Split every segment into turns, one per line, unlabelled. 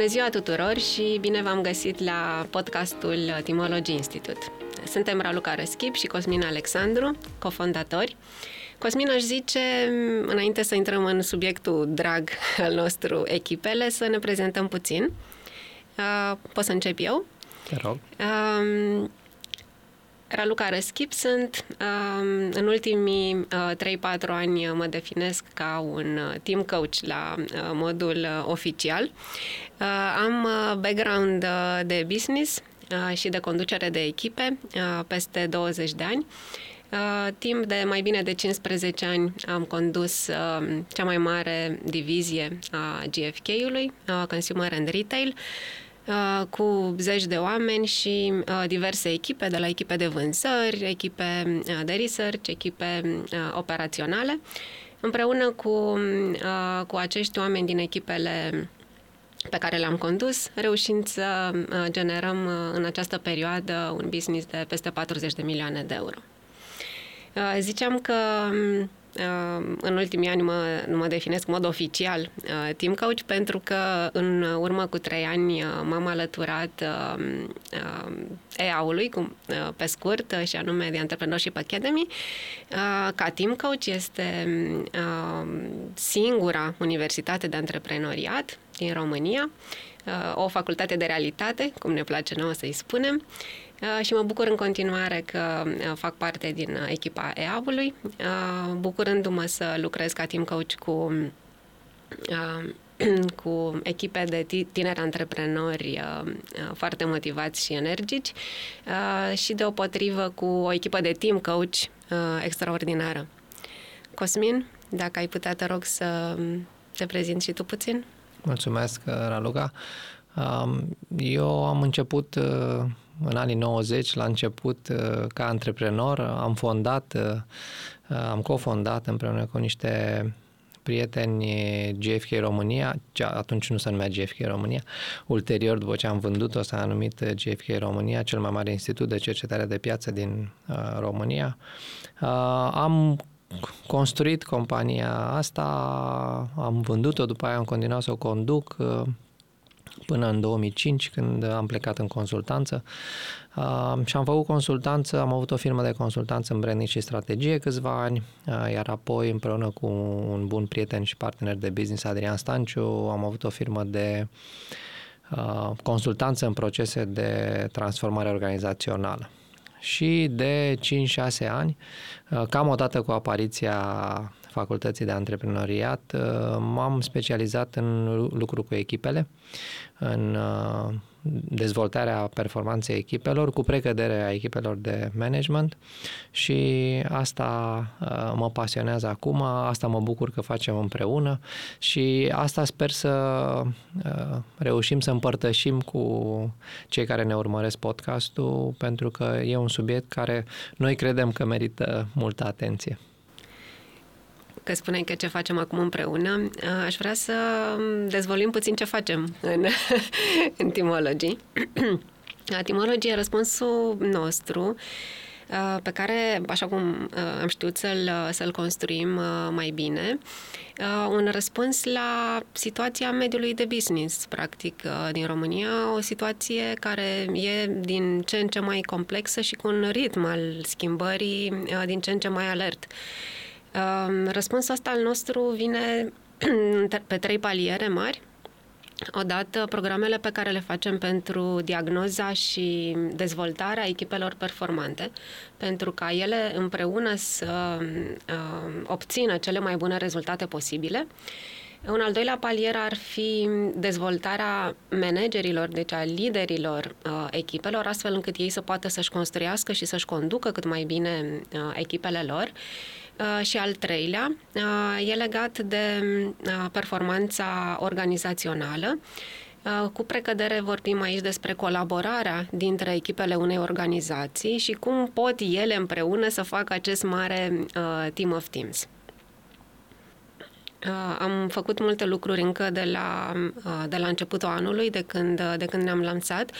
Bună ziua tuturor și bine v-am găsit la podcastul Timology Institute. Suntem Raluca Răschip și Cosmin Alexandru, cofondatori. Cosmin aș zice, înainte să intrăm în subiectul drag al nostru, echipele, să ne prezentăm puțin. Uh, pot să încep eu?
Te rog.
Uh, Raluca Răschip sunt. În ultimii 3-4 ani mă definesc ca un team coach la modul oficial. Am background de business și de conducere de echipe peste 20 de ani. Timp de mai bine de 15 ani am condus cea mai mare divizie a GFK-ului, Consumer and Retail, Uh, cu zeci de oameni și uh, diverse echipe, de la echipe de vânzări, echipe uh, de research, echipe operaționale, împreună cu, cu acești oameni din echipele pe care le-am condus, reușind să generăm în această perioadă un business de peste 40 de milioane de euro. Ziceam că um, în ultimii ani mă, mă definesc în mod oficial uh, team coach pentru că în urmă cu trei ani uh, m-am alăturat uh, EAU-ului, pe scurt, și anume de Entrepreneurship Academy. Ca team coach este singura universitate de antreprenoriat din România, o facultate de realitate, cum ne place nouă să-i spunem, Uh, și mă bucur în continuare că uh, fac parte din uh, echipa EAB-ului, bucurându-mă să lucrez ca team coach cu cu echipe de tineri antreprenori foarte motivați și energici și deopotrivă cu o echipă de team coach extraordinară. Cosmin, dacă ai putea, te rog să te prezinți și tu puțin.
Mulțumesc, Raluca. Um, eu am început în anii 90, la început, uh, ca antreprenor, am fondat, uh, am cofondat împreună cu niște prieteni GFK România, atunci nu se numea GFK România, ulterior, după ce am vândut-o, s-a numit GFK România, cel mai mare institut de cercetare de piață din uh, România. Uh, am construit compania asta, am vândut-o, după aia am continuat să o conduc, uh, până în 2005 când am plecat în consultanță uh, și am făcut consultanță, am avut o firmă de consultanță în branding și strategie câțiva ani, uh, iar apoi împreună cu un bun prieten și partener de business, Adrian Stanciu, am avut o firmă de uh, consultanță în procese de transformare organizațională. Și de 5-6 ani, uh, cam odată cu apariția facultății de antreprenoriat, uh, m-am specializat în lucru cu echipele, în uh, dezvoltarea performanței echipelor, cu precădere a echipelor de management și asta uh, mă pasionează acum, asta mă bucur că facem împreună și asta sper să reușim să împărtășim cu cei care ne urmăresc podcastul, pentru că e un subiect care noi credem că merită multă atenție
că spuneai că ce facem acum împreună, aș vrea să dezvolim puțin ce facem în, în Timology. Timology e răspunsul nostru pe care, așa cum am știut să-l, să-l construim mai bine, un răspuns la situația mediului de business, practic, din România, o situație care e din ce în ce mai complexă și cu un ritm al schimbării din ce în ce mai alert. Răspunsul ăsta al nostru vine pe trei paliere mari. Odată, programele pe care le facem pentru diagnoza și dezvoltarea echipelor performante, pentru ca ele împreună să uh, obțină cele mai bune rezultate posibile. Un al doilea palier ar fi dezvoltarea managerilor, deci a liderilor uh, echipelor, astfel încât ei să poată să-și construiască și să-și conducă cât mai bine uh, echipele lor. Uh, și al treilea uh, e legat de uh, performanța organizațională. Cu precădere vorbim aici despre colaborarea dintre echipele unei organizații și cum pot ele împreună să facă acest mare team of teams. Am făcut multe lucruri încă de la, de la începutul anului, de când, de când ne-am lansat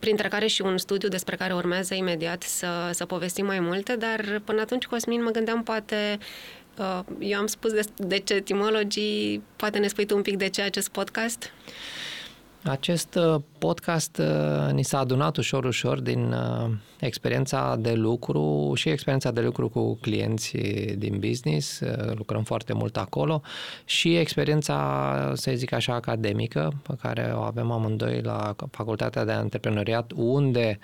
printre care și un studiu despre care urmează imediat să, să povestim mai multe, dar până atunci, Cosmin, mă gândeam poate Uh, eu am spus de, de ce etimologii, poate ne spui tu un pic de ce acest podcast?
Acest uh, podcast uh, ni s-a adunat ușor, ușor din experiența de lucru și experiența de lucru cu clienții din business, lucrăm foarte mult acolo și experiența, să zic așa, academică, pe care o avem amândoi la Facultatea de Antreprenoriat, unde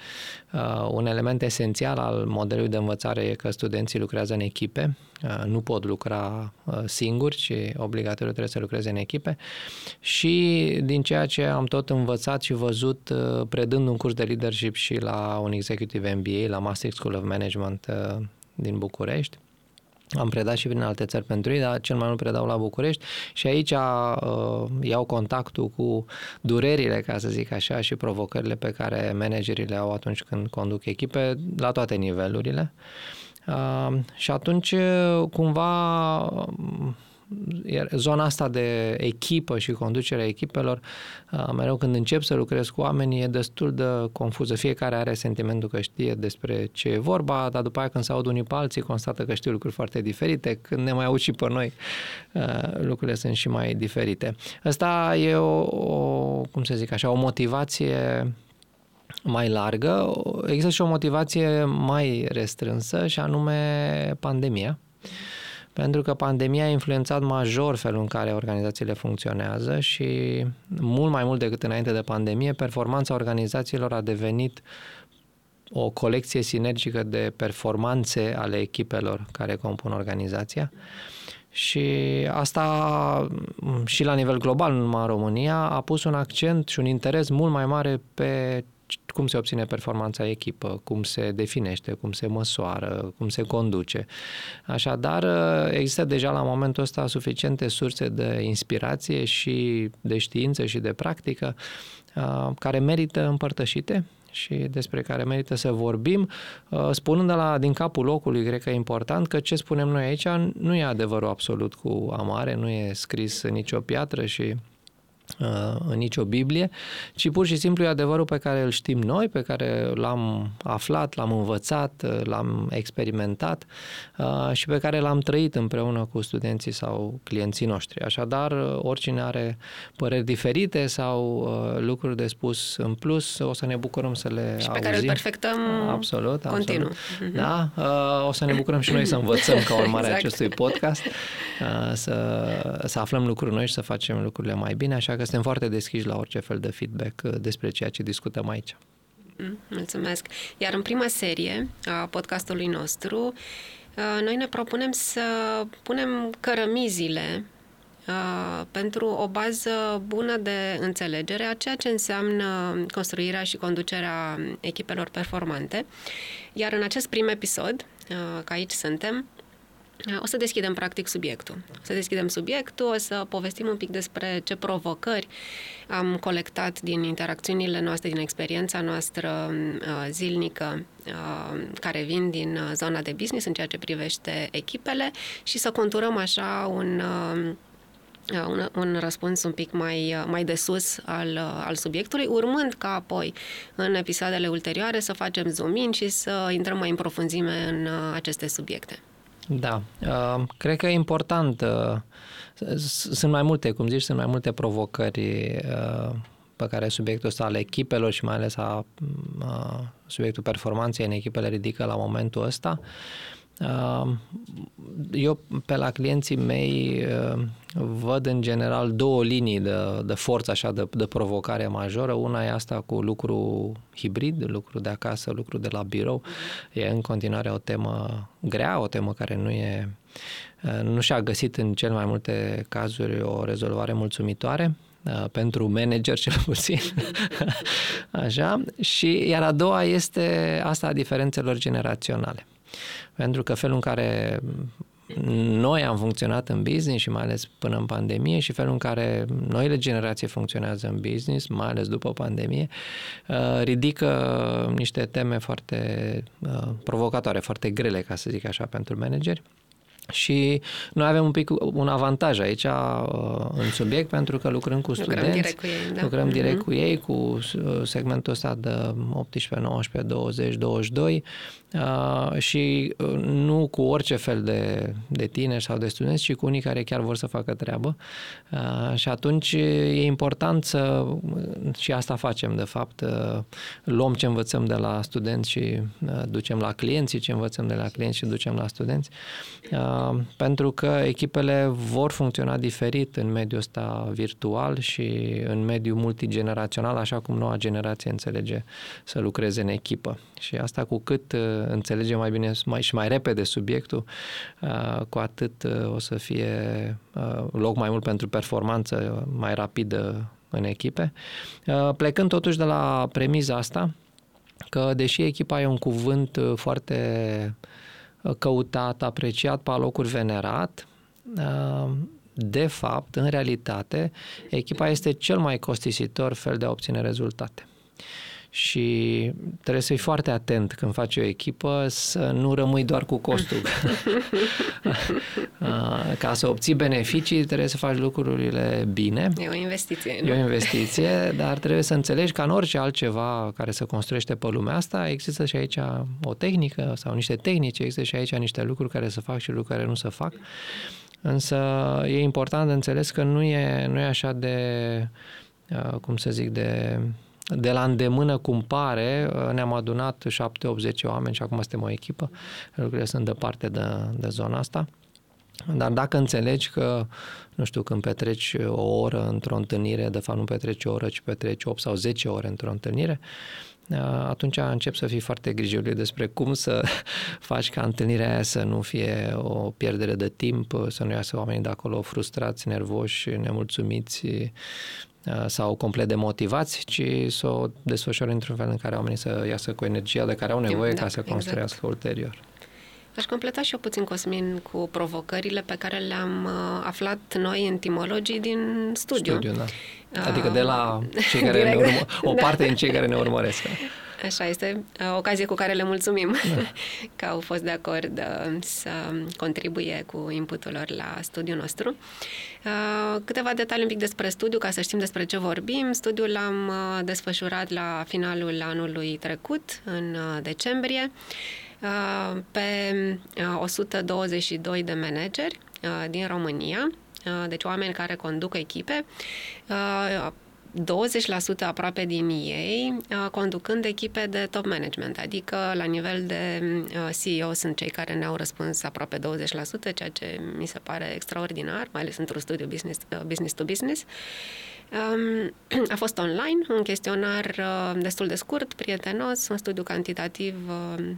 uh, un element esențial al modelului de învățare e că studenții lucrează în echipe, uh, nu pot lucra uh, singuri, ci obligatoriu trebuie să lucreze în echipe și din ceea ce am tot învățat și văzut predând un curs de leadership și la un executive MBA la Maastricht School of Management uh, din București. Am predat și prin alte țări pentru ei, dar cel mai mult predau la București și aici uh, iau contactul cu durerile, ca să zic așa, și provocările pe care managerii le au atunci când conduc echipe la toate nivelurile. Uh, și atunci, uh, cumva, iar zona asta de echipă și conducerea echipelor, mereu când încep să lucrez cu oamenii, e destul de confuză. Fiecare are sentimentul că știe despre ce e vorba, dar după aia când se aud unii pe alții, constată că știu lucruri foarte diferite. Când ne mai aud și pe noi, lucrurile sunt și mai diferite. Asta e o, o cum să zic așa, o motivație mai largă. Există și o motivație mai restrânsă și anume pandemia pentru că pandemia a influențat major felul în care organizațiile funcționează și mult mai mult decât înainte de pandemie, performanța organizațiilor a devenit o colecție sinergică de performanțe ale echipelor care compun organizația. Și asta și la nivel global, nu numai în România, a pus un accent și un interes mult mai mare pe cum se obține performanța echipă, cum se definește, cum se măsoară, cum se conduce. Așadar, există deja la momentul ăsta suficiente surse de inspirație și de știință și de practică care merită împărtășite și despre care merită să vorbim, spunând de la, din capul locului, cred că e important că ce spunem noi aici nu e adevărul absolut cu amare, nu e scris în nicio piatră și Uh, în nicio Biblie, ci pur și simplu e adevărul pe care îl știm noi, pe care l-am aflat, l-am învățat, uh, l-am experimentat uh, și pe care l-am trăit împreună cu studenții sau clienții noștri. Așadar, oricine are păreri diferite sau lucruri de spus în plus, o să ne bucurăm să le
și
pe
auzim. care îl perfectăm absolut,
continuu. Absolut. Mhm. Da? O să ne bucurăm și noi să învățăm ca urmare exact. acestui podcast, să, să aflăm lucruri noi și să facem lucrurile mai bine, așa că suntem foarte deschiși la orice fel de feedback uh, despre ceea ce discutăm aici.
Mm, mulțumesc. Iar în prima serie a podcastului nostru, uh, noi ne propunem să punem cărămizile uh, pentru o bază bună de înțelegere a ceea ce înseamnă construirea și conducerea echipelor performante. Iar în acest prim episod, că aici suntem, o să deschidem practic subiectul. O să deschidem subiectul, o să povestim un pic despre ce provocări am colectat din interacțiunile noastre, din experiența noastră uh, zilnică uh, care vin din uh, zona de business în ceea ce privește echipele și să conturăm așa un un, un răspuns un pic mai, mai de sus al, al subiectului, urmând ca apoi în episoadele ulterioare să facem zoom in și să intrăm mai în profunzime în aceste subiecte.
Da, uh, cred că e important. Uh, sunt mai multe, cum zici, sunt mai multe provocări uh, pe care subiectul ăsta al echipelor și mai ales a, subiectul performanței în echipele ridică la momentul ăsta. Eu pe la clienții mei văd în general două linii de, de forță, așa, de, de provocare majoră. Una e asta cu lucru hibrid, lucru de acasă, lucru de la birou. E în continuare o temă grea, o temă care nu e nu și-a găsit în cel mai multe cazuri o rezolvare mulțumitoare pentru manager cel puțin. Așa. Și iar a doua este asta a diferențelor generaționale. Pentru că felul în care noi am funcționat în business și mai ales până în pandemie și felul în care noile generații funcționează în business, mai ales după pandemie, uh, ridică niște teme foarte uh, provocatoare, foarte grele, ca să zic așa, pentru manageri. Și noi avem un pic un avantaj aici uh, în subiect pentru că lucrăm cu
lucrăm
studenți,
direct cu ei, da.
lucrăm direct
Mhm.
cu ei, cu uh, segmentul ăsta de 18, 19, 20, 22 uh, și uh, nu cu orice fel de, de tineri sau de studenți, ci cu unii care chiar vor să facă treabă. Uh, și atunci e important să, și asta facem de fapt, uh, luăm ce învățăm de la studenți și uh, ducem la clienți, ce învățăm de la clienți și ducem la studenți, uh, pentru că echipele vor funcționa diferit în mediul ăsta virtual și în mediul multigenerațional, așa cum noua generație înțelege să lucreze în echipă. Și asta cu cât uh, înțelege mai bine mai, și mai repede subiectul, uh, cu atât uh, o să fie uh, loc mai mult pentru performanță mai rapidă în echipe. Uh, Plecând totuși de la premiza asta, că deși echipa e un cuvânt uh, foarte uh, căutat, apreciat, pe alocuri venerat, uh, de fapt, în realitate, echipa este cel mai costisitor fel de a obține rezultate. Și trebuie să fii foarte atent când faci o echipă să nu rămâi doar cu costul. Uh, Ca să obții beneficii, trebuie să faci lucrurile bine.
E o investiție,
E
nu?
o investiție, dar trebuie să înțelegi că în orice altceva care se construiește pe lumea asta, există și aici o tehnică sau niște tehnici, există și aici niște lucruri care se fac și lucruri care nu se fac. Însă e important de înțeles că nu e, nu e așa de, uh, cum să zic, de, de la îndemână cum pare. Uh, Ne-am adunat 7, 8, 10 oameni și acum suntem o echipă. Lucrurile sunt departe de, de zona asta. Dar dacă înțelegi că, nu știu, când petreci o oră într-o întâlnire, de fapt nu petreci o oră, ci petreci 8 sau 10 ore într-o întâlnire, atunci încep să fii foarte grijuliu despre cum să faci ca întâlnirea aia să nu fie o pierdere de timp, să nu iasă oamenii de acolo frustrați, nervoși, nemulțumiți sau complet demotivați, ci să o desfășori într-un fel în care oamenii să iasă cu energia de care au nevoie
Da,
ca să
exact.
construiască ulterior.
Aș completa și eu puțin, Cosmin, cu provocările pe care le-am uh, aflat noi în timologii din studiu.
Studiu, da. Adică de la cei care ne
Direct.
urmă, o
Da.
parte din cei care ne urmăresc.
Așa este, uh, ocazie cu care le mulțumim da. că au fost de acord uh, să contribuie cu inputul lor la studiul nostru. Uh, Câteva detalii un pic despre studiu, ca să știm despre ce vorbim. Studiul l-am uh, desfășurat la finalul anului trecut, în uh, decembrie, uh, pe uh, 122 de manageri uh, din România, uh, deci oameni care conduc echipe, uh, 20% aproape din ei uh, conducând echipe de top management, adică la nivel de uh, CEO sunt cei care ne-au răspuns aproape 20%, ceea ce mi se pare extraordinar, mai ales într-un studiu business, uh, business to business. Um, A fost online, un chestionar uh, destul de scurt, prietenos, un studiu cantitativ uh, uh,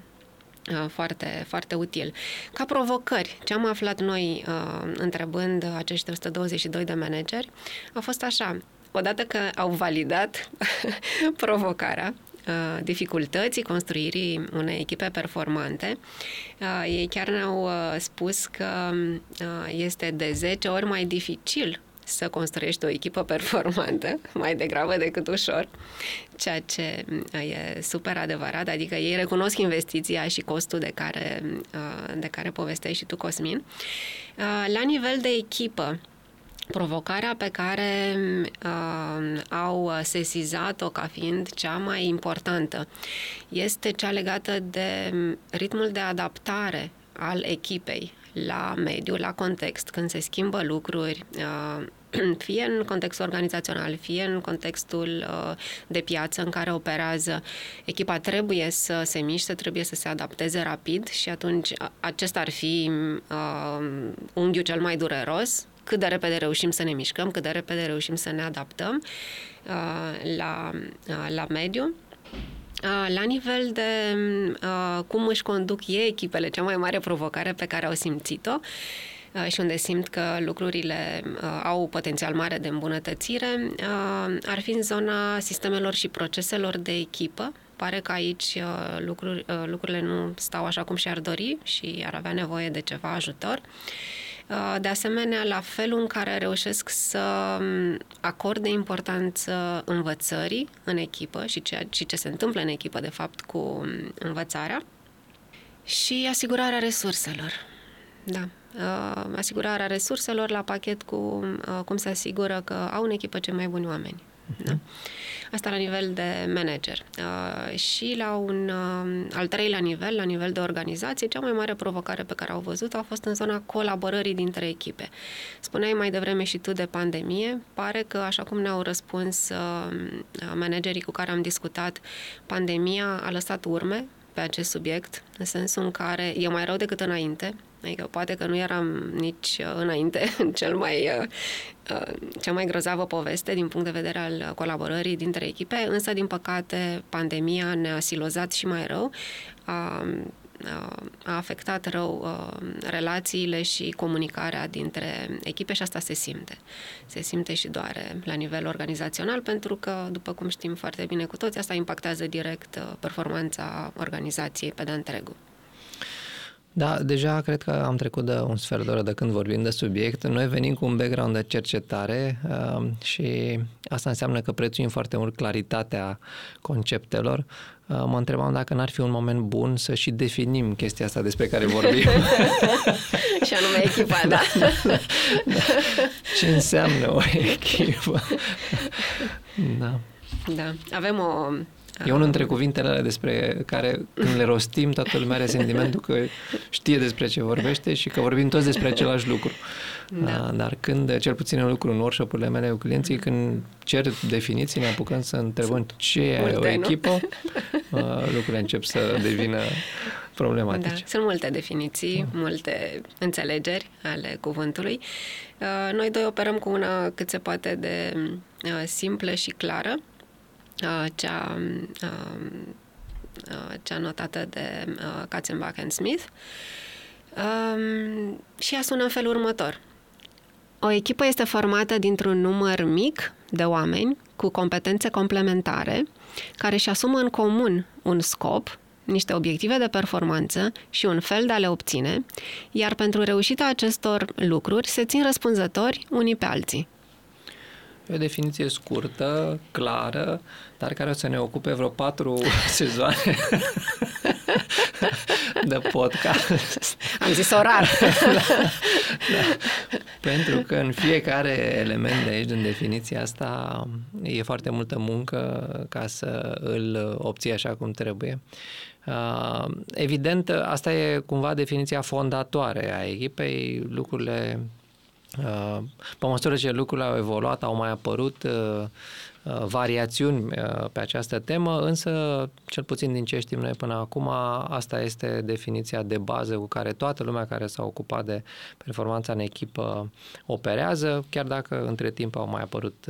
foarte, foarte util. Ca provocări, ce am aflat noi uh, întrebând acești 122 de manageri, a fost așa, odată că au validat provocarea, uh, dificultății construirii unei echipe performante. Uh, Ei chiar ne-au uh, spus că uh, este de 10 ori mai dificil să construiești o echipă performantă, mai degrabă decât ușor, ceea ce uh, e super adevărat, adică ei recunosc investiția și costul de care, uh, de care povesteai și tu, Cosmin. Uh, La nivel de echipă, provocarea pe care uh, au sesizat-o ca fiind cea mai importantă este cea legată de ritmul de adaptare al echipei la mediu, la context, când se schimbă lucruri, uh, fie în contextul organizațional, fie în contextul uh, de piață în care operează, echipa trebuie să se miște, trebuie să se adapteze rapid și atunci a- acesta ar fi uh, unghiul cel mai dureros, cât de repede reușim să ne mișcăm, cât de repede reușim să ne adaptăm uh, la, uh, la mediu. Uh, La nivel de uh, cum își conduc ei echipele, cea mai mare provocare pe care au simțit-o uh, și unde simt că lucrurile uh, au potențial mare de îmbunătățire, uh, ar fi în zona sistemelor și proceselor de echipă. Pare că aici uh, lucruri, uh, lucrurile nu stau așa cum și-ar dori și ar avea nevoie de ceva ajutor. Uh, De asemenea, la felul în care reușesc să um, acorde importanță învățării în echipă și, ceea, și ce se întâmplă în echipă, de fapt, cu um, învățarea și asigurarea resurselor. Da. asigurarea resurselor la pachet cu cum se asigură că au în echipă cei mai buni oameni. Da? Asta la nivel de manager. Uh, și la un uh, al treilea nivel, la nivel de organizație, cea mai mare provocare pe care au văzut a fost în zona colaborării dintre echipe. Spuneai mai devreme și tu de pandemie, pare că așa cum ne-au răspuns uh, managerii cu care am discutat, pandemia a lăsat urme pe acest subiect, în sensul în care e mai rău decât înainte, Adică poate că nu eram nici uh, înainte cel mai, uh, uh, cea mai grozavă poveste din punct de vedere al colaborării dintre echipe, însă, din păcate, pandemia ne-a silozat și mai rău. A, a afectat rău relațiile și comunicarea dintre echipe și asta se simte. Se simte și doare la nivel organizațional pentru că, după cum știm foarte bine cu toți, asta impactează direct performanța organizației pe de întregul.
Da, deja cred că am trecut de un sfert de oră de când vorbim de subiect. Noi venim cu un background de cercetare uh, și asta înseamnă că prețuim foarte mult claritatea conceptelor. Uh, mă întrebam dacă n-ar fi un moment bun să și definim chestia asta despre care vorbim.
și anume echipa, da. da, da,
da. Ce înseamnă o echipă?
da. Da, avem o
E unul dintre cuvintele alea despre care când le rostim toată lumea are sentimentul că știe despre ce vorbește și că vorbim toți despre același lucru. Da. Dar când, cel puțin în lucru în workshop-urile mele cu clienții, când cer definiții, ne apucăm să întrebăm ce e multe, o echipă, nu? lucrurile încep să devină problematice. Da.
Sunt multe definiții, da. multe înțelegeri ale cuvântului. Noi doi operăm cu una cât se poate de simplă și clară cea, cea notată de Katzenbach and Smith. Și ea sună în felul următor. O echipă este formată dintr-un număr mic de oameni cu competențe complementare care își asumă în comun un scop, niște obiective de performanță și un fel de a le obține, iar pentru reușita acestor lucruri se țin răspunzători unii pe alții.
E o definiție scurtă, clară, dar care o să ne ocupe vreo patru sezoane de podcast.
Am zis orar. da,
da. Pentru că în fiecare element de aici, din definiția asta, e foarte multă muncă ca să îl obții așa cum trebuie. Uh, evident, asta e cumva definiția fondatoare a echipei. Lucrurile Uh, pe măsură ce lucrurile au evoluat, au mai apărut uh, uh, variațiuni pe această temă, însă, cel puțin din ce știm noi până acum, asta este definiția de bază cu care toată lumea care s-a ocupat de performanța în echipă operează, chiar dacă între timp au mai apărut,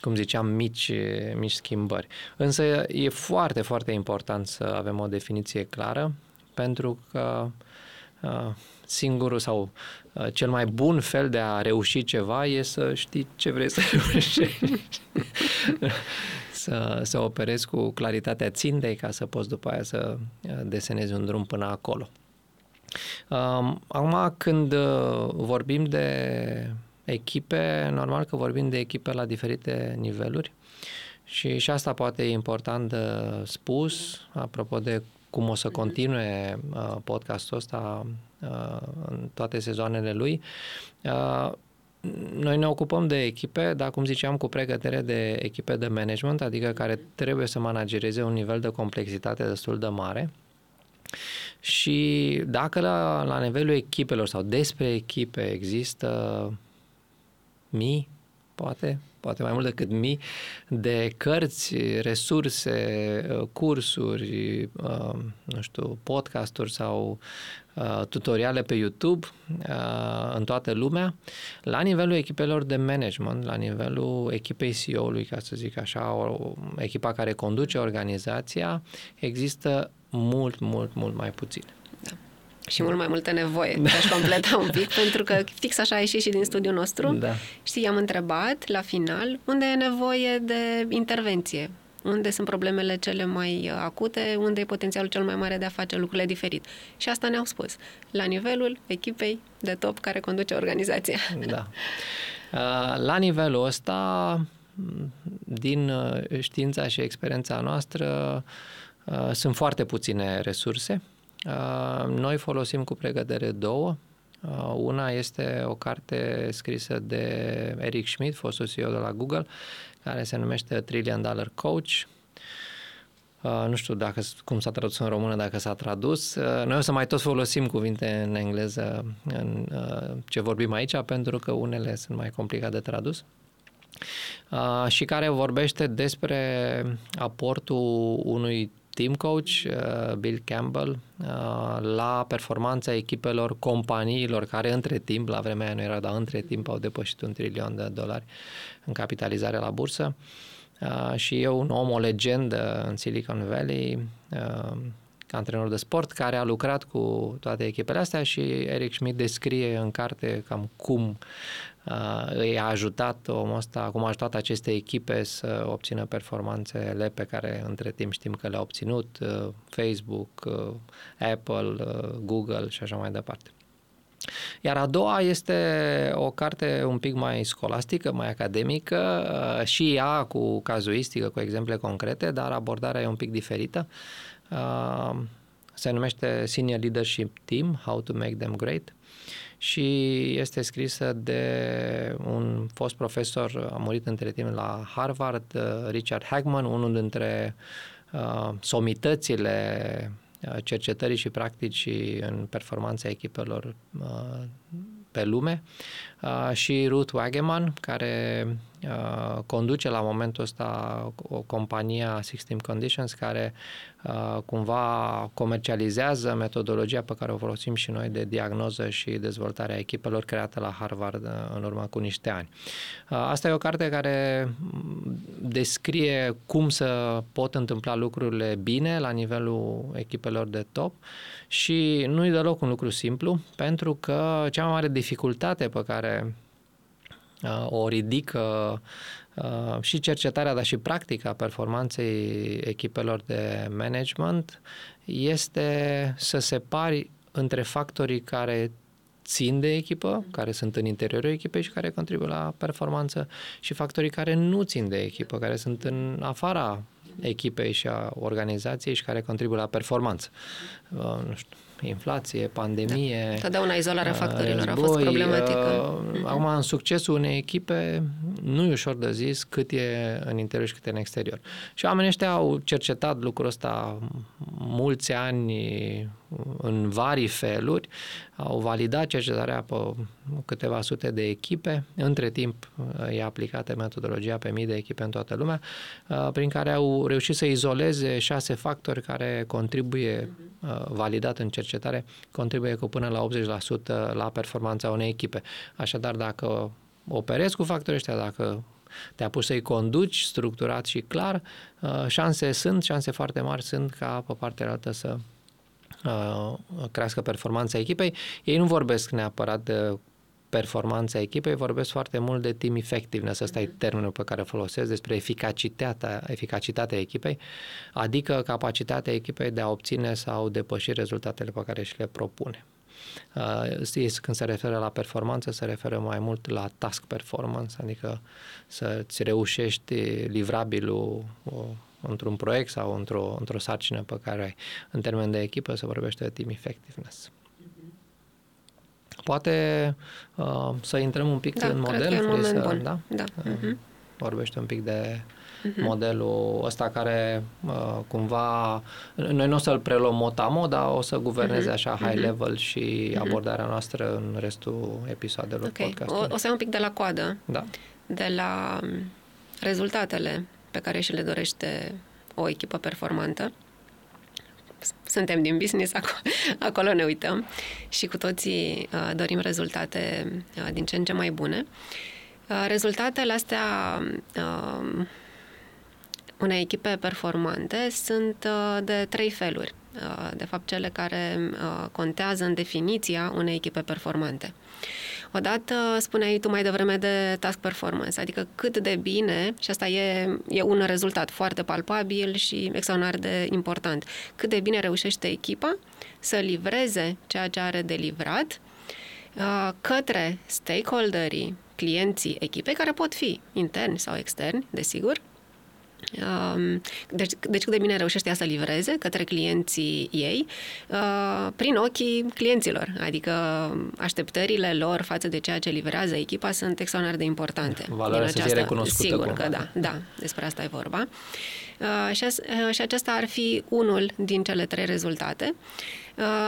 cum ziceam, mici, mici schimbări. Însă e foarte, foarte important să avem o definiție clară, pentru că singurul sau uh, cel mai bun fel de a reuși ceva e să știi ce vrei să reușești. să, să operezi cu claritatea țintei ca să poți după aia să uh, desenezi un drum până acolo. Um, acum, când uh, vorbim de echipe, normal că vorbim de echipe la diferite niveluri și, și asta poate e important de spus, apropo de cum o să continue uh, podcastul ăsta uh, în toate sezoanele lui. Uh, noi ne ocupăm de echipe, dar cum ziceam, cu pregătire de echipe de management, adică care trebuie să managereze un nivel de complexitate destul de mare. Și dacă la, la nivelul echipelor sau despre echipe există mii, poate, poate mai mult decât mii, de cărți, resurse, cursuri, uh, nu știu, podcasturi sau uh, tutoriale pe YouTube uh, în toată lumea. La nivelul echipelor de management, la nivelul echipei CEO-ului, ca să zic așa, o echipa care conduce organizația, există mult, mult, mult mai puține
și mult mai multă nevoie. Da. Aș completa un pic, pentru că fix așa a ieșit și din studiul nostru.
Da.
Știi, i-am întrebat la final unde e nevoie de intervenție, unde sunt problemele cele mai acute, unde e potențialul cel mai mare de a face lucrurile diferit. Și asta ne-au spus, la nivelul echipei de top care conduce organizația.
Da. La nivelul ăsta, din știința și experiența noastră, sunt foarte puține resurse noi folosim cu pregătere două. Una este o carte scrisă de Eric Schmidt, fostul CEO de la Google, care se numește Trillion Dollar Coach. Uh, nu știu dacă, cum s-a tradus în română, dacă s-a tradus. Uh, noi o să mai tot folosim cuvinte în engleză în uh, ce vorbim aici, pentru că unele sunt mai complicate de tradus. Uh, și care vorbește despre aportul unui team coach, uh, Bill Campbell, uh, la performanța echipelor companiilor care între timp, la vremea aia nu era, dar între timp au depășit un trilion de dolari în capitalizare la bursă. Uh, și e un om, o legendă în Silicon Valley, ca antrenor de sport, care a lucrat cu toate echipele astea și Eric Schmidt descrie în carte cam cum îi a ajutat omul ăsta, cum a ajutat aceste echipe să obțină performanțele pe care între timp știm că le-a obținut Facebook, Apple, Google și așa mai departe. Iar a doua este o carte un pic mai scolastică, mai academică, și ea cu cazuistică, cu exemple concrete, dar abordarea e un pic diferită. Se numește Senior Leadership Team, How to Make Them Great și este scrisă de un fost profesor, a murit între timp la Harvard, uh, Richard Hagman, unul dintre uh, somitățile uh, cercetării și practicii în performanța echipelor uh, pe lume. Uh, și Ruth Wageman, care uh, conduce la momentul ăsta o companie Six Team Conditions care Uh, cumva comercializează metodologia pe care o folosim și noi de diagnoză și dezvoltare a echipelor creată la Harvard uh, în urmă cu niște ani. Uh, asta e o carte care descrie cum să pot întâmpla lucrurile bine la nivelul echipelor de top și nu e deloc un lucru simplu, pentru că cea mai mare dificultate pe care o ridică Uh, și cercetarea, dar și practica performanței echipelor de management este să separi între factorii care țin de echipă, care sunt în interiorul echipei și care contribuie la performanță și factorii care nu țin de echipă, care sunt în afara echipei și a organizației și care contribuie la performanță. Uh, nu știu, inflație, pandemie. Da.
Totdeauna izolarea uh, factorilor război, a fost problematică.
Uh, acum, în succesul unei echipe, nu e ușor de zis cât e în interior și cât e în exterior. Și oamenii ăștia au cercetat lucrul ăsta mulți ani în vari feluri, au validat cercetarea pe câteva sute de echipe, între timp e aplicată metodologia pe mii de echipe în toată lumea, uh, prin care au reușit să izoleze șase factori care contribuie, uh, validat în cercetare, contribuie cu până la 80% la performanța unei echipe. Așadar, dacă operezi cu factorii ăștia, dacă te apuci să-i conduci structurat și clar, uh, șanse sunt, șanse foarte mari sunt ca pe partea altă să Uh, crească performanța echipei. Ei nu vorbesc neapărat de performanța echipei, vorbesc foarte mult de team effectiveness, ăsta e termenul pe care îl folosesc, despre eficacitatea, eficacitatea echipei, adică capacitatea echipei de a obține sau depăși rezultatele pe care și le propune. Uh, când se referă la performanță, se referă mai mult la task performance, adică să-ți reușești livrabilul într-un proiect sau într-o, într-o sarcină pe care ai. În termen de echipă se vorbește de team effectiveness. Poate uh, să intrăm un pic
da,
în model.
Cred că e un
să,
bun.
Da?
da. Uh-huh.
Vorbește un pic de uh-huh. modelul ăsta care uh, cumva, noi nu o să-l preluăm motamo, dar o să guverneze uh-huh. așa high uh-huh. level și uh-huh. abordarea noastră în restul episoadelor
okay. podcastului. O, o să iau un pic de la coadă.
Da.
De la um, rezultatele pe care și le dorește o echipă performantă. Suntem din business, acolo, acolo ne uităm și cu toții uh, dorim rezultate uh, din ce în ce mai bune. Uh, rezultatele astea uh, unei echipe performante sunt uh, de trei feluri. Uh, de fapt, cele care uh, contează în definiția unei echipe performante. Odată spuneai tu mai devreme de task performance, adică cât de bine, și asta e, e un rezultat foarte palpabil și extraordinar de important, cât de bine reușește echipa să livreze ceea ce are de livrat uh, către stakeholderii, clienții echipei, care pot fi interni sau externi, desigur, Um, deci, deci cât de bine reușește ea să livreze către clienții ei uh, prin ochii clienților. Adică așteptările lor față de ceea ce livrează echipa sunt extraordinar de importante.
Valoarea să fie recunoscută.
Sigur că da, da, despre asta e vorba. Uh, și, uh, și acesta ar fi unul din cele trei rezultate.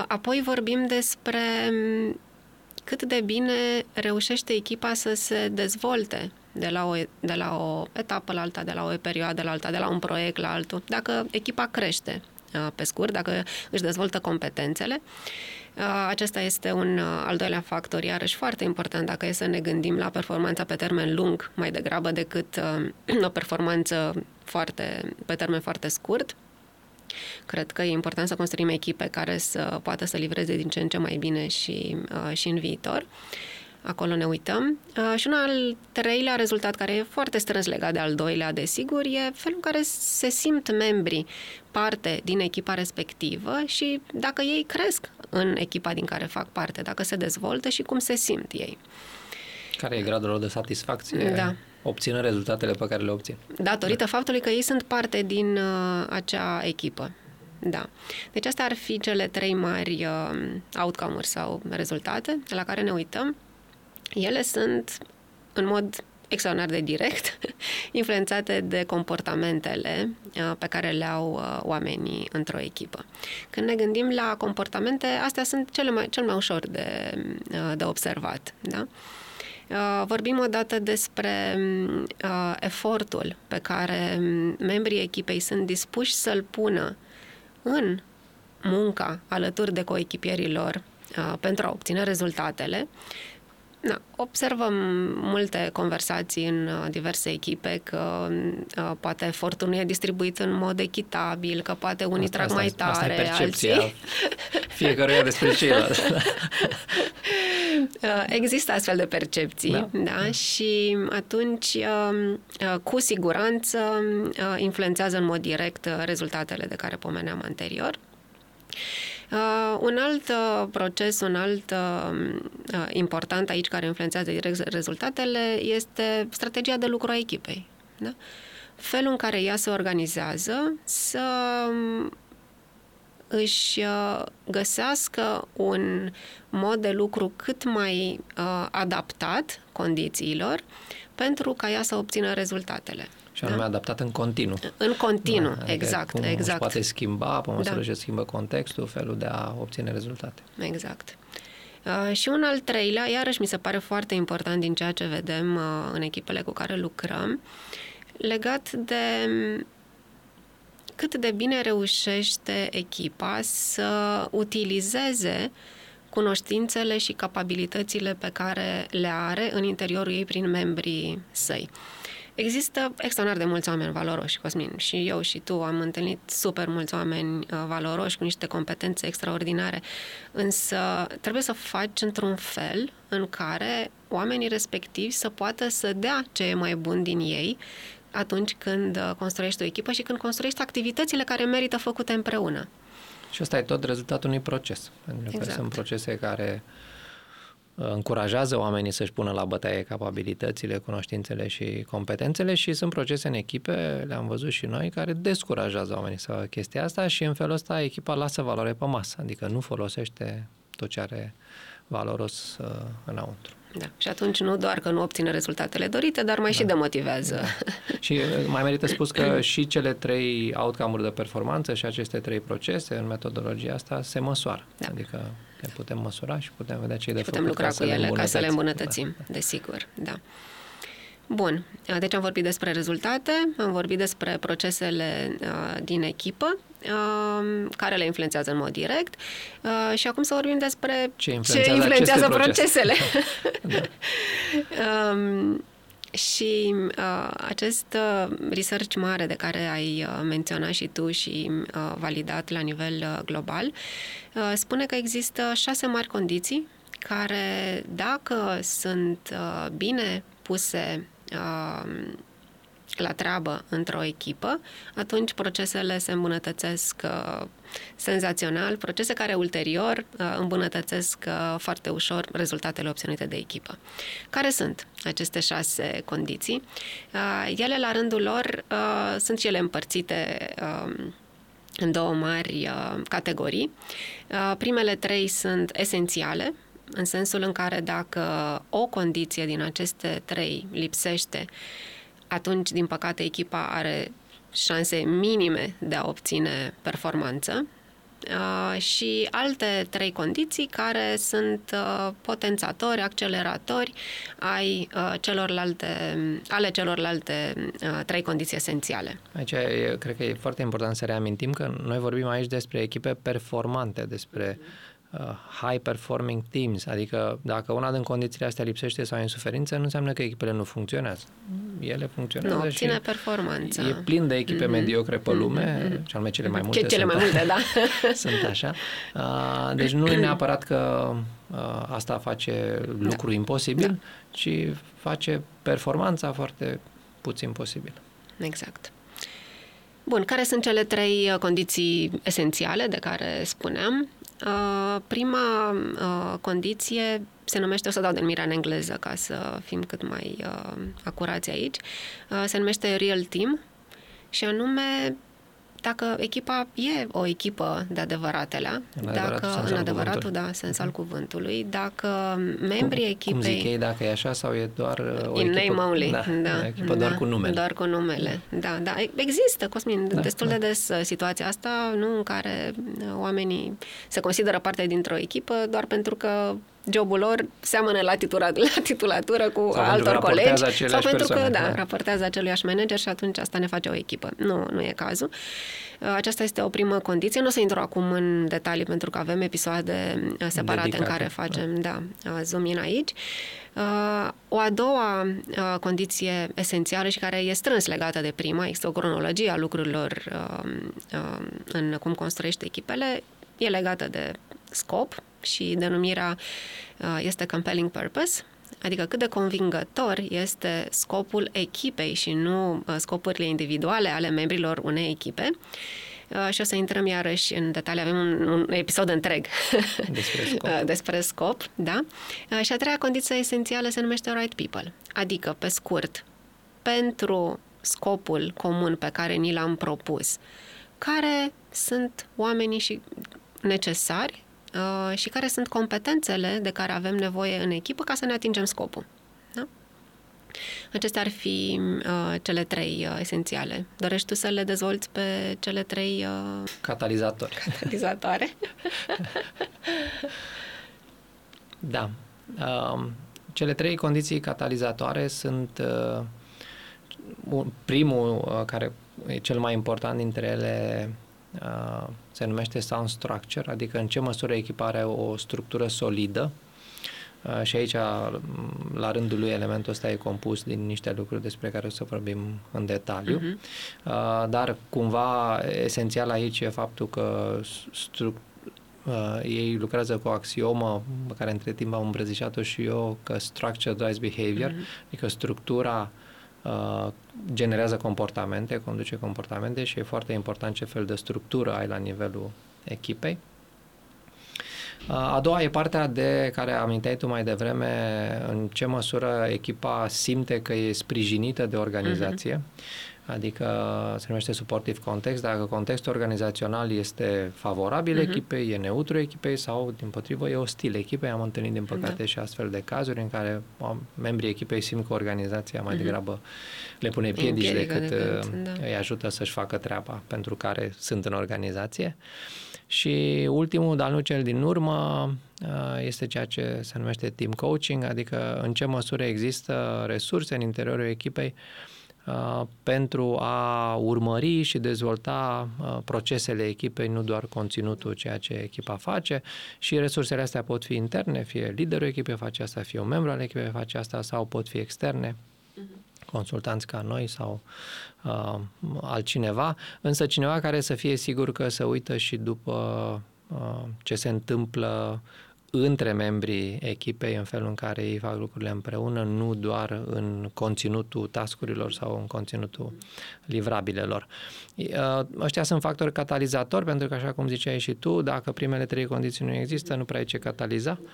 Apoi vorbim despre um, cât de bine reușește echipa să se dezvolte de la, o, de la o etapă la alta, de la o perioadă la alta, de la un proiect la altul. Dacă echipa crește, uh, pe scurt, dacă își dezvoltă competențele, uh, acesta este un uh, al doilea factor, iarăși foarte important dacă e să ne gândim la performanța pe termen lung mai degrabă decât o performanță foarte, pe termen foarte scurt. Cred că e important să construim echipe care să poată să livreze din ce în ce mai bine și, și în viitor. Acolo ne uităm. Uh, și un al treilea rezultat, care e foarte strâns legat de al doilea, desigur, e felul în care se simt membrii parte din echipa respectivă și dacă ei cresc în echipa din care fac parte, dacă se dezvoltă și cum se simt ei.
Care e gradul lor de satisfacție? Da. Obțină rezultatele pe care le obțin.
Datorită da. faptului că ei sunt parte din uh, acea echipă. Da. Deci astea ar fi cele trei mari uh, outcome-uri sau rezultate la care ne uităm ele sunt în mod extraordinar de direct influențate de comportamentele uh, pe care le au uh, oamenii într-o echipă. Când ne gândim la comportamente, astea sunt cele mai, cel mai ușor de, uh, de observat. Da? Vorbim odată despre efortul pe care membrii echipei sunt dispuși să-l pună în munca alături de coechipierilor pentru a obține rezultatele da, observăm multe conversații în uh, diverse echipe că uh, poate efortul nu e distribuit în mod echitabil, că poate unii asta, trag asta, mai tare,
asta e percepția alții... fiecăruia despre ceilalți.
Uh, există astfel de percepții, da, da? și atunci um, cu siguranță influențează în mod direct rezultatele de care pomeneam anterior. Uh, un alt uh, proces, un alt uh, uh, important aici care influențează direct rezultatele este strategia de lucru a echipei. Da? Felul în care ea se organizează să um, își uh, găsească un mod de lucru cât mai uh, adaptat condițiilor pentru ca ea să obțină rezultatele.
Și anume da? adaptat în continuu.
În continuu, da, adică exact.
Cum
exact.
poate schimba pe măsură da. ce schimbă contextul, felul de a obține rezultate.
Exact. Uh, și un al treilea, iarăși mi se pare foarte important din ceea ce vedem uh, în echipele cu care lucrăm, legat de um, cât de bine reușește echipa să utilizeze cunoștințele și capabilitățile pe care le are în interiorul ei prin membrii săi. Există extraordinar de mulți oameni valoroși, Cosmin, și eu și tu am întâlnit super mulți oameni uh, valoroși cu niște competențe extraordinare, însă trebuie să faci într-un fel în care oamenii respectivi să poată să dea ce e mai bun din ei atunci când uh, construiești o echipă și când construiești activitățile care merită făcute împreună.
Și ăsta e tot rezultatul unui proces. Pentru că exact. sunt procese care încurajează oamenii să-și pună la bătaie capabilitățile, cunoștințele și competențele și sunt procese în echipe, le-am văzut și noi, care descurajează oamenii să facă chestia asta și în felul ăsta echipa lasă valoare pe masă, adică nu folosește tot ce are valoros uh, înăuntru.
Da. Și atunci nu doar că nu obține rezultatele dorite, dar mai da. și demotivează. Da.
și uh, mai merită spus că și cele trei outcome-uri de performanță și aceste trei procese în metodologia asta se măsoară. Da. Adică le putem măsura și putem vedea ce e de
putem făcut lucra cu ele ca să le îmbunătățim, da. desigur, da. Bun, deci am vorbit despre rezultate, am vorbit despre procesele uh, din echipă, uh, care le influențează în mod direct uh, și acum să vorbim despre
ce influențează, ce influențează
procesele. da. um, și uh, acest uh, research mare de care ai uh, menționat și tu și uh, validat la nivel uh, global uh, spune că există șase mari condiții care, dacă sunt uh, bine puse uh, la treabă într-o echipă, atunci procesele se îmbunătățesc uh, senzațional, procese care ulterior uh, îmbunătățesc uh, foarte ușor rezultatele obținute de echipă. Care sunt aceste șase condiții? Uh, ele, la rândul lor, uh, sunt și ele împărțite uh, în două mari uh, categorii. Uh, primele trei sunt esențiale, în sensul în care dacă o condiție din aceste trei lipsește, atunci, din păcate, echipa are șanse minime de a obține performanță uh, și alte trei condiții care sunt uh, potențatori, acceleratori ai uh, celorlalte, ale celorlalte uh, trei condiții esențiale.
Aici e, cred că e foarte important să reamintim că noi vorbim aici despre echipe performante, despre uh Uh, high performing teams, adică dacă una din condițiile astea lipsește sau e în suferință, nu înseamnă că echipele nu funcționează. Ele funcționează
nu,
și
performanță.
e plin de echipe mm-hmm. mediocre pe lume, mm-hmm. cel mai cele mai multe.
cele mai multe, da.
sunt așa. Uh, deci nu e neapărat că uh, asta face lucru da. imposibil, da. ci face performanța foarte puțin posibil.
Exact. Bun, care sunt cele trei condiții esențiale de care spuneam? Uh, prima uh, condiție se numește, o să dau denumirea în engleză ca să fim cât mai uh, acurați aici, uh, se numește Real Team și anume dacă echipa e o echipă de adevăratele, în dacă în adevăratul, da, sens al cuvântului, dacă membrii cum, echipei... Cum
zic ei, dacă e așa sau e doar uh, o
in
echipă...
name only, da,
da, echipă da, doar cu numele.
Doar cu numele, da, da. Există, Cosmin, da, destul da. de des uh, situația asta, nu, în care uh, oamenii se consideră parte dintr-o echipă doar pentru că jobul lor seamănă la, titura, la titulatură cu sau altor colegi sau pentru
persoane,
că da,
da,
raportează aceluiași manager și atunci asta ne face o echipă. Nu, nu e cazul. Uh, aceasta este o primă condiție. Nu o să intru acum în detalii pentru că avem episoade uh, separate Dedicate, în care facem da. Da, uh, zoom in aici. O a doua condiție esențială și care e strâns legată de prima, există o cronologie a lucrurilor în cum construiește echipele, e legată de scop și denumirea uh, este compelling purpose, adică cât de convingător este scopul echipei și nu uh, scopurile individuale ale membrilor unei echipe. Uh, și o să intrăm iarăși în detalii, avem un, un episod întreg
despre scop.
despre scop, da? Și a treia condiție esențială se numește right people, adică, pe scurt, pentru scopul comun pe care ni l-am propus, care sunt oamenii și necesari Uh, și care sunt competențele de care avem nevoie în echipă ca să ne atingem scopul. Da? Acestea ar fi uh, cele trei uh, esențiale. Dorești tu să le dezvolți pe cele trei... Uh...
Catalizatori.
Catalizatoare.
da. Uh, cele trei condiții catalizatoare sunt uh, primul, uh, care e cel mai important dintre ele, Uh, se numește sound structure, adică în ce măsură echipa are o structură solidă uh, și aici, la rândul lui, elementul ăsta e compus din niște lucruri despre care o să vorbim în detaliu. Uh-huh. Dar, cumva, esențial aici e faptul că stru- uh, ei lucrează cu o axiomă pe care între timp am îmbrățișat-o și eu, că structure drives behavior, uh-huh. adică structura uh, Uh, generează comportamente, conduce comportamente și e foarte important ce fel de structură ai la nivelul echipei. Uh, a doua e partea de care aminteai tu mai devreme, în ce măsură echipa simte că e sprijinită de organizație. Uh-huh adică se numește supportive context, dacă contextul organizațional este favorabil uh-huh. echipei, e neutru echipei sau, din potrivă, e ostil echipei. Am întâlnit, din păcate, da. și astfel de cazuri în care membrii echipei simt că organizația mai uh-huh. degrabă le pune piedici decât de uh, da. îi ajută să-și facă treaba pentru care sunt în organizație. Și ultimul, dar nu cel din urmă, uh, este ceea ce se numește team coaching, adică în ce măsură există resurse în interiorul echipei Uh, pentru a urmări și dezvolta uh, procesele echipei, nu doar conținutul ceea ce echipa face și resursele astea pot fi interne, fie liderul echipei face asta, fie un membru al echipei face asta sau pot fi externe mhm. consultanți ca noi sau uh, altcineva, însă cineva care să fie sigur că se uită și după uh, ce se întâmplă între membrii echipei în felul în care ei fac lucrurile împreună, nu doar în conținutul tascurilor sau în conținutul livrabilelor. Uh, ăștia sunt factori catalizatori, pentru că, așa cum ziceai și tu, dacă primele trei condiții nu există, nu prea e ce cataliza. Uh,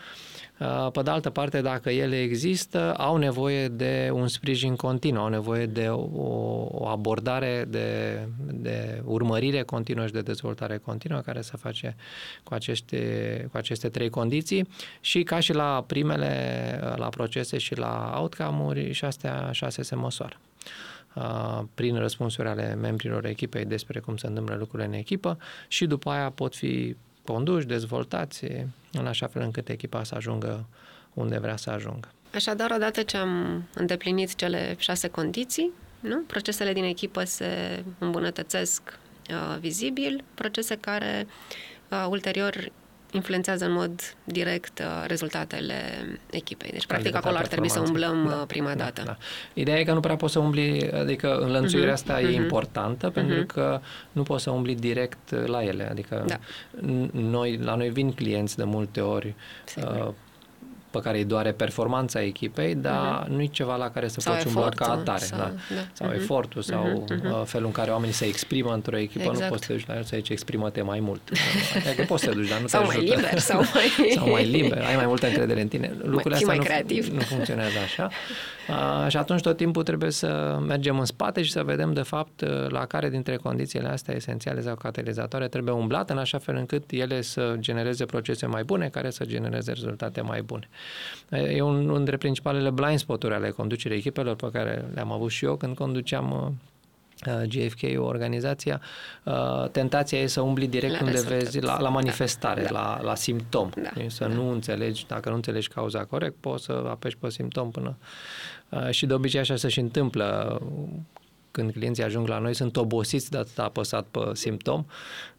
pe de altă parte, dacă ele există, au nevoie de un sprijin continuu, au nevoie de o, o abordare de, de urmărire continuă și de dezvoltare continuă care să face cu aceste, cu aceste trei condiții. Și ca și la primele, la procese și la outcome-uri și astea șase se măsoară. Uh, prin răspunsuri ale membrilor echipei despre cum se întâmplă lucrurile în echipă și după aia pot fi conduși, dezvoltați în așa fel încât echipa să ajungă unde vrea să ajungă.
Așadar, odată ce am îndeplinit cele șase condiții, nu? procesele din echipă se îmbunătățesc uh, vizibil, procese care uh, ulterior influențează în mod direct uh, rezultatele echipei. Deci, practic, acolo ar trebui să umblăm da, uh, prima da, dată. Da.
Ideea e că nu prea poți să umbli, adică înlănțuirea uh-huh, asta uh-huh. e mhm. importantă, uh-huh. pentru că nu poți să umbli direct la ele. Adică da. noi, la noi vin clienți de multe ori uh, pe care îi doare performanța echipei, dar uh-huh. nu e ceva la care să sau poți umbla ca atare. Sau, da. Da. sau uh-huh. efortul, sau uh-huh. felul în care oamenii se exprimă într-o echipă, exact. nu poți să te duci la el să zici exprimă-te mai mult. adică poți să te duci, dar nu
sau
te
mai
ajută.
liber, sau mai...
sau mai liber, ai mai multă încredere în tine. Lucrurile astea
mai
nu,
creativ.
nu funcționează așa. Uh, și atunci tot timpul trebuie să mergem în spate și să vedem de fapt la care dintre condițiile astea esențiale sau catalizatoare trebuie umblat în așa fel încât ele să genereze procese mai bune care să genereze rezultate mai bune. E un, unul dintre principalele blind spot-uri ale conducerii echipelor pe care le-am avut și eu când conduceam uh, GFK, organizația, uh, tentația e să umbli direct la unde vezi, la, la manifestare, da. la, la simptom. Da. Să da. nu înțelegi, dacă nu înțelegi cauza corect, poți să apeși pe simptom până... Uh, și de obicei așa se și întâmplă când clienții ajung la noi, sunt obosiți de atât apăsat pe simptom,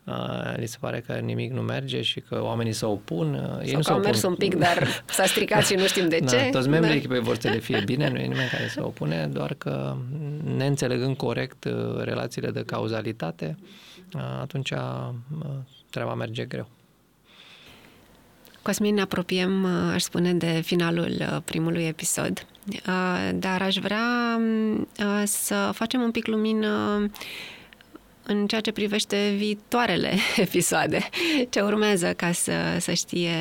uh, li se pare că nimic nu merge și că oamenii se opun.
Uh, ei Sau nu că au mers un pic, dar s-a stricat și nu știm de da, ce.
Da, toți membrii da. echipei vor să le fie bine, nu e nimeni care se opune, doar că neînțelegând corect uh, relațiile de cauzalitate, uh, atunci uh, treaba merge greu.
Cosmin, ne apropiem, uh, aș spune, de finalul uh, primului episod, uh, dar aș vrea să facem un pic lumină în ceea ce privește viitoarele episoade, ce urmează ca să, să știe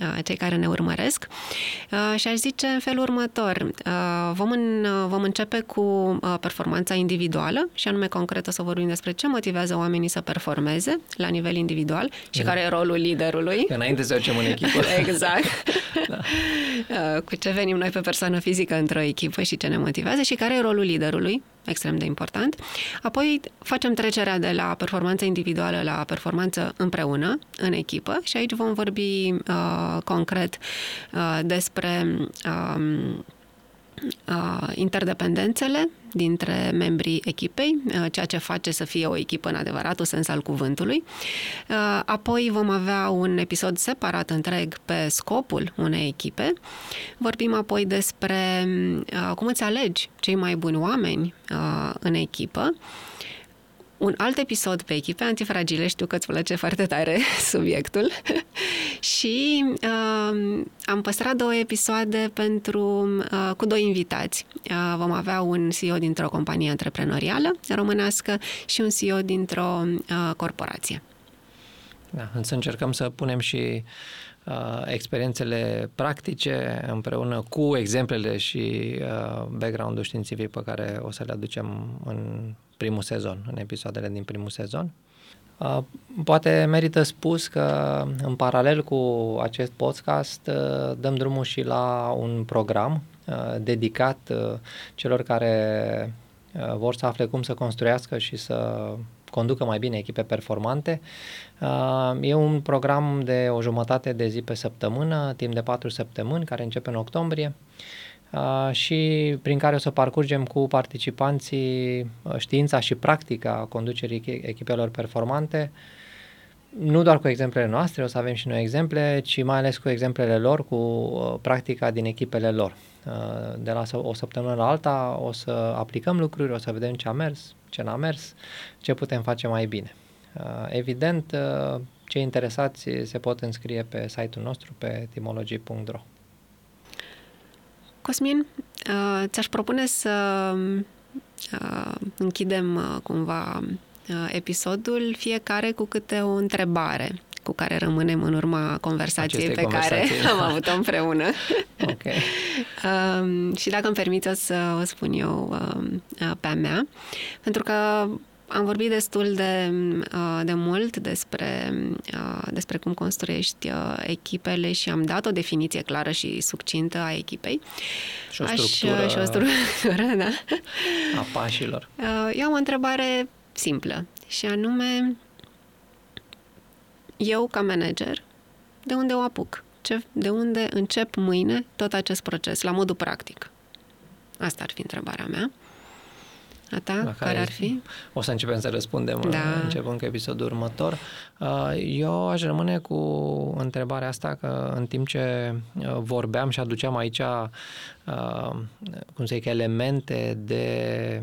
uh, cei care ne urmăresc. Uh, și aș zice în felul următor, uh, vom, în, vom începe cu performanța individuală și anume concret o să vorbim despre ce motivează oamenii să performeze la nivel individual și da. care e rolul liderului.
Înainte să facem în echipă.
exact. da. Cu ce venim noi pe persoană fizică într-o echipă și ce ne motivează și care e rolul liderului extrem de important. Apoi facem trecerea de la performanță individuală la performanță împreună, în echipă și aici vom vorbi uh, concret uh, despre uh, uh, interdependențele dintre membrii echipei, uh, ceea ce face să fie o echipă în adevăratul sens al cuvântului. Uh, apoi vom avea un episod separat întreg pe scopul unei echipe. Vorbim apoi despre uh, cum îți alegi cei mai buni oameni uh, în echipă un alt episod pe echipe antifragile, știu că îți place foarte tare subiectul, și uh, am păstrat două episoade pentru, uh, cu doi invitați. Uh, vom avea un CEO dintr-o companie antreprenorială românească și un CEO dintr-o uh, corporație.
Da, să încercăm să punem și uh, experiențele practice împreună cu exemplele și uh, background-ul științific pe care o să le aducem în primul sezon, în episoadele din primul sezon. Uh, poate merită spus că în paralel cu acest podcast uh, dăm drumul și la un program uh, dedicat celor care vor să afle cum să construiască și să conducă mai bine echipe performante. E un program de o jumătate de zi pe săptămână, timp de patru săptămâni, care începe în octombrie și prin care o să parcurgem cu participanții știința și practica conducerii echipelor performante, nu doar cu exemplele noastre, o să avem și noi exemple, ci mai ales cu exemplele lor, cu practica din echipele lor. De la o săptămână la alta o să aplicăm lucruri, o să vedem ce a mers, ce n-a mers, ce putem face mai bine. Evident, cei interesați se pot înscrie pe site-ul nostru pe etimology.ro.
Cosmin, uh, ți-aș propune să uh, închidem uh, cumva episodul fiecare cu câte o întrebare cu care rămânem în urma conversației
Acestei
pe conversații. care am avut-o împreună.
ok.
um, și dacă îmi permite, să o spun eu um, pe a mea, pentru că am vorbit destul de, uh, de mult despre, uh, despre cum construiești uh, echipele și am dat o definiție clară și succintă a echipei.
Și o structură. Aș,
și o structură, da.
A pașilor.
Eu am o întrebare simplă și anume, eu ca manager, de unde o apuc? Ce, de unde încep mâine tot acest proces, la modul practic? Asta ar fi întrebarea mea. A ta, care, care ar fi?
O să începem să răspundem da. începând cu episodul următor. Uh, eu aș rămâne cu întrebarea asta că în timp ce uh, vorbeam și aduceam aici, uh, cum să zic, elemente de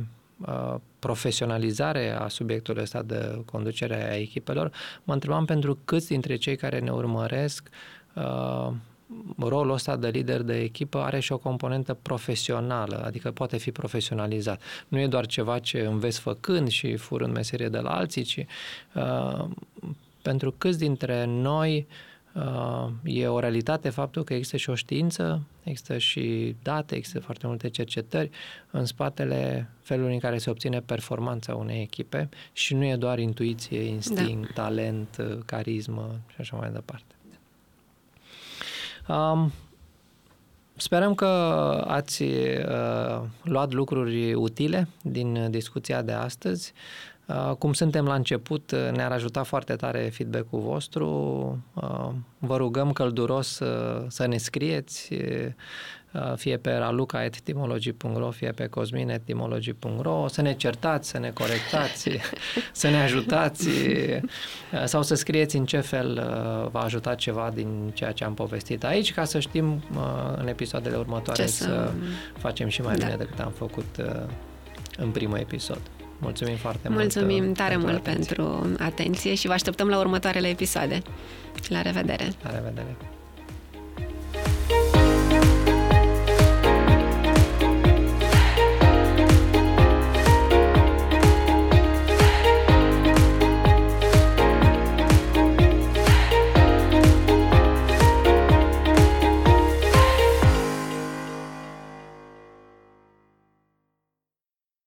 profesionalizare a subiectului ăsta de conducere a echipelor, mă întrebam pentru câți dintre cei care ne urmăresc rolul ăsta de lider de echipă are și o componentă profesională, adică poate fi profesionalizat. Nu e doar ceva ce înveți făcând și furând meserie de la alții, ci uh, pentru câți dintre noi uh, e o realitate faptul că există și o știință, există și date, există foarte multe cercetări în spatele felului în care se obține performanța unei echipe și nu e doar intuiție, instinct, da. talent, carismă și așa mai departe. Um, sperăm că ați uh, luat lucruri utile din discuția de astăzi. Uh, cum suntem la început, ne-ar ajuta foarte tare feedback-ul vostru. Uh, vă rugăm călduros uh, să ne scrieți Uh, fie pe raluca.etimology.ro, fie pe cosmin.etimology.ro, să ne certați, să ne corectați, să ne ajutați uh, sau să scrieți în ce fel uh, va ajuta ceva din ceea ce am povestit aici, ca să știm în episoadele următoare să... să facem și mai da. bine decât am făcut în primul episod. Mulțumim foarte
Mulțumim
mult.
Mulțumim tare pentru mult atenție. pentru atenție și vă așteptăm la următoarele episoade. La revedere!
La revedere!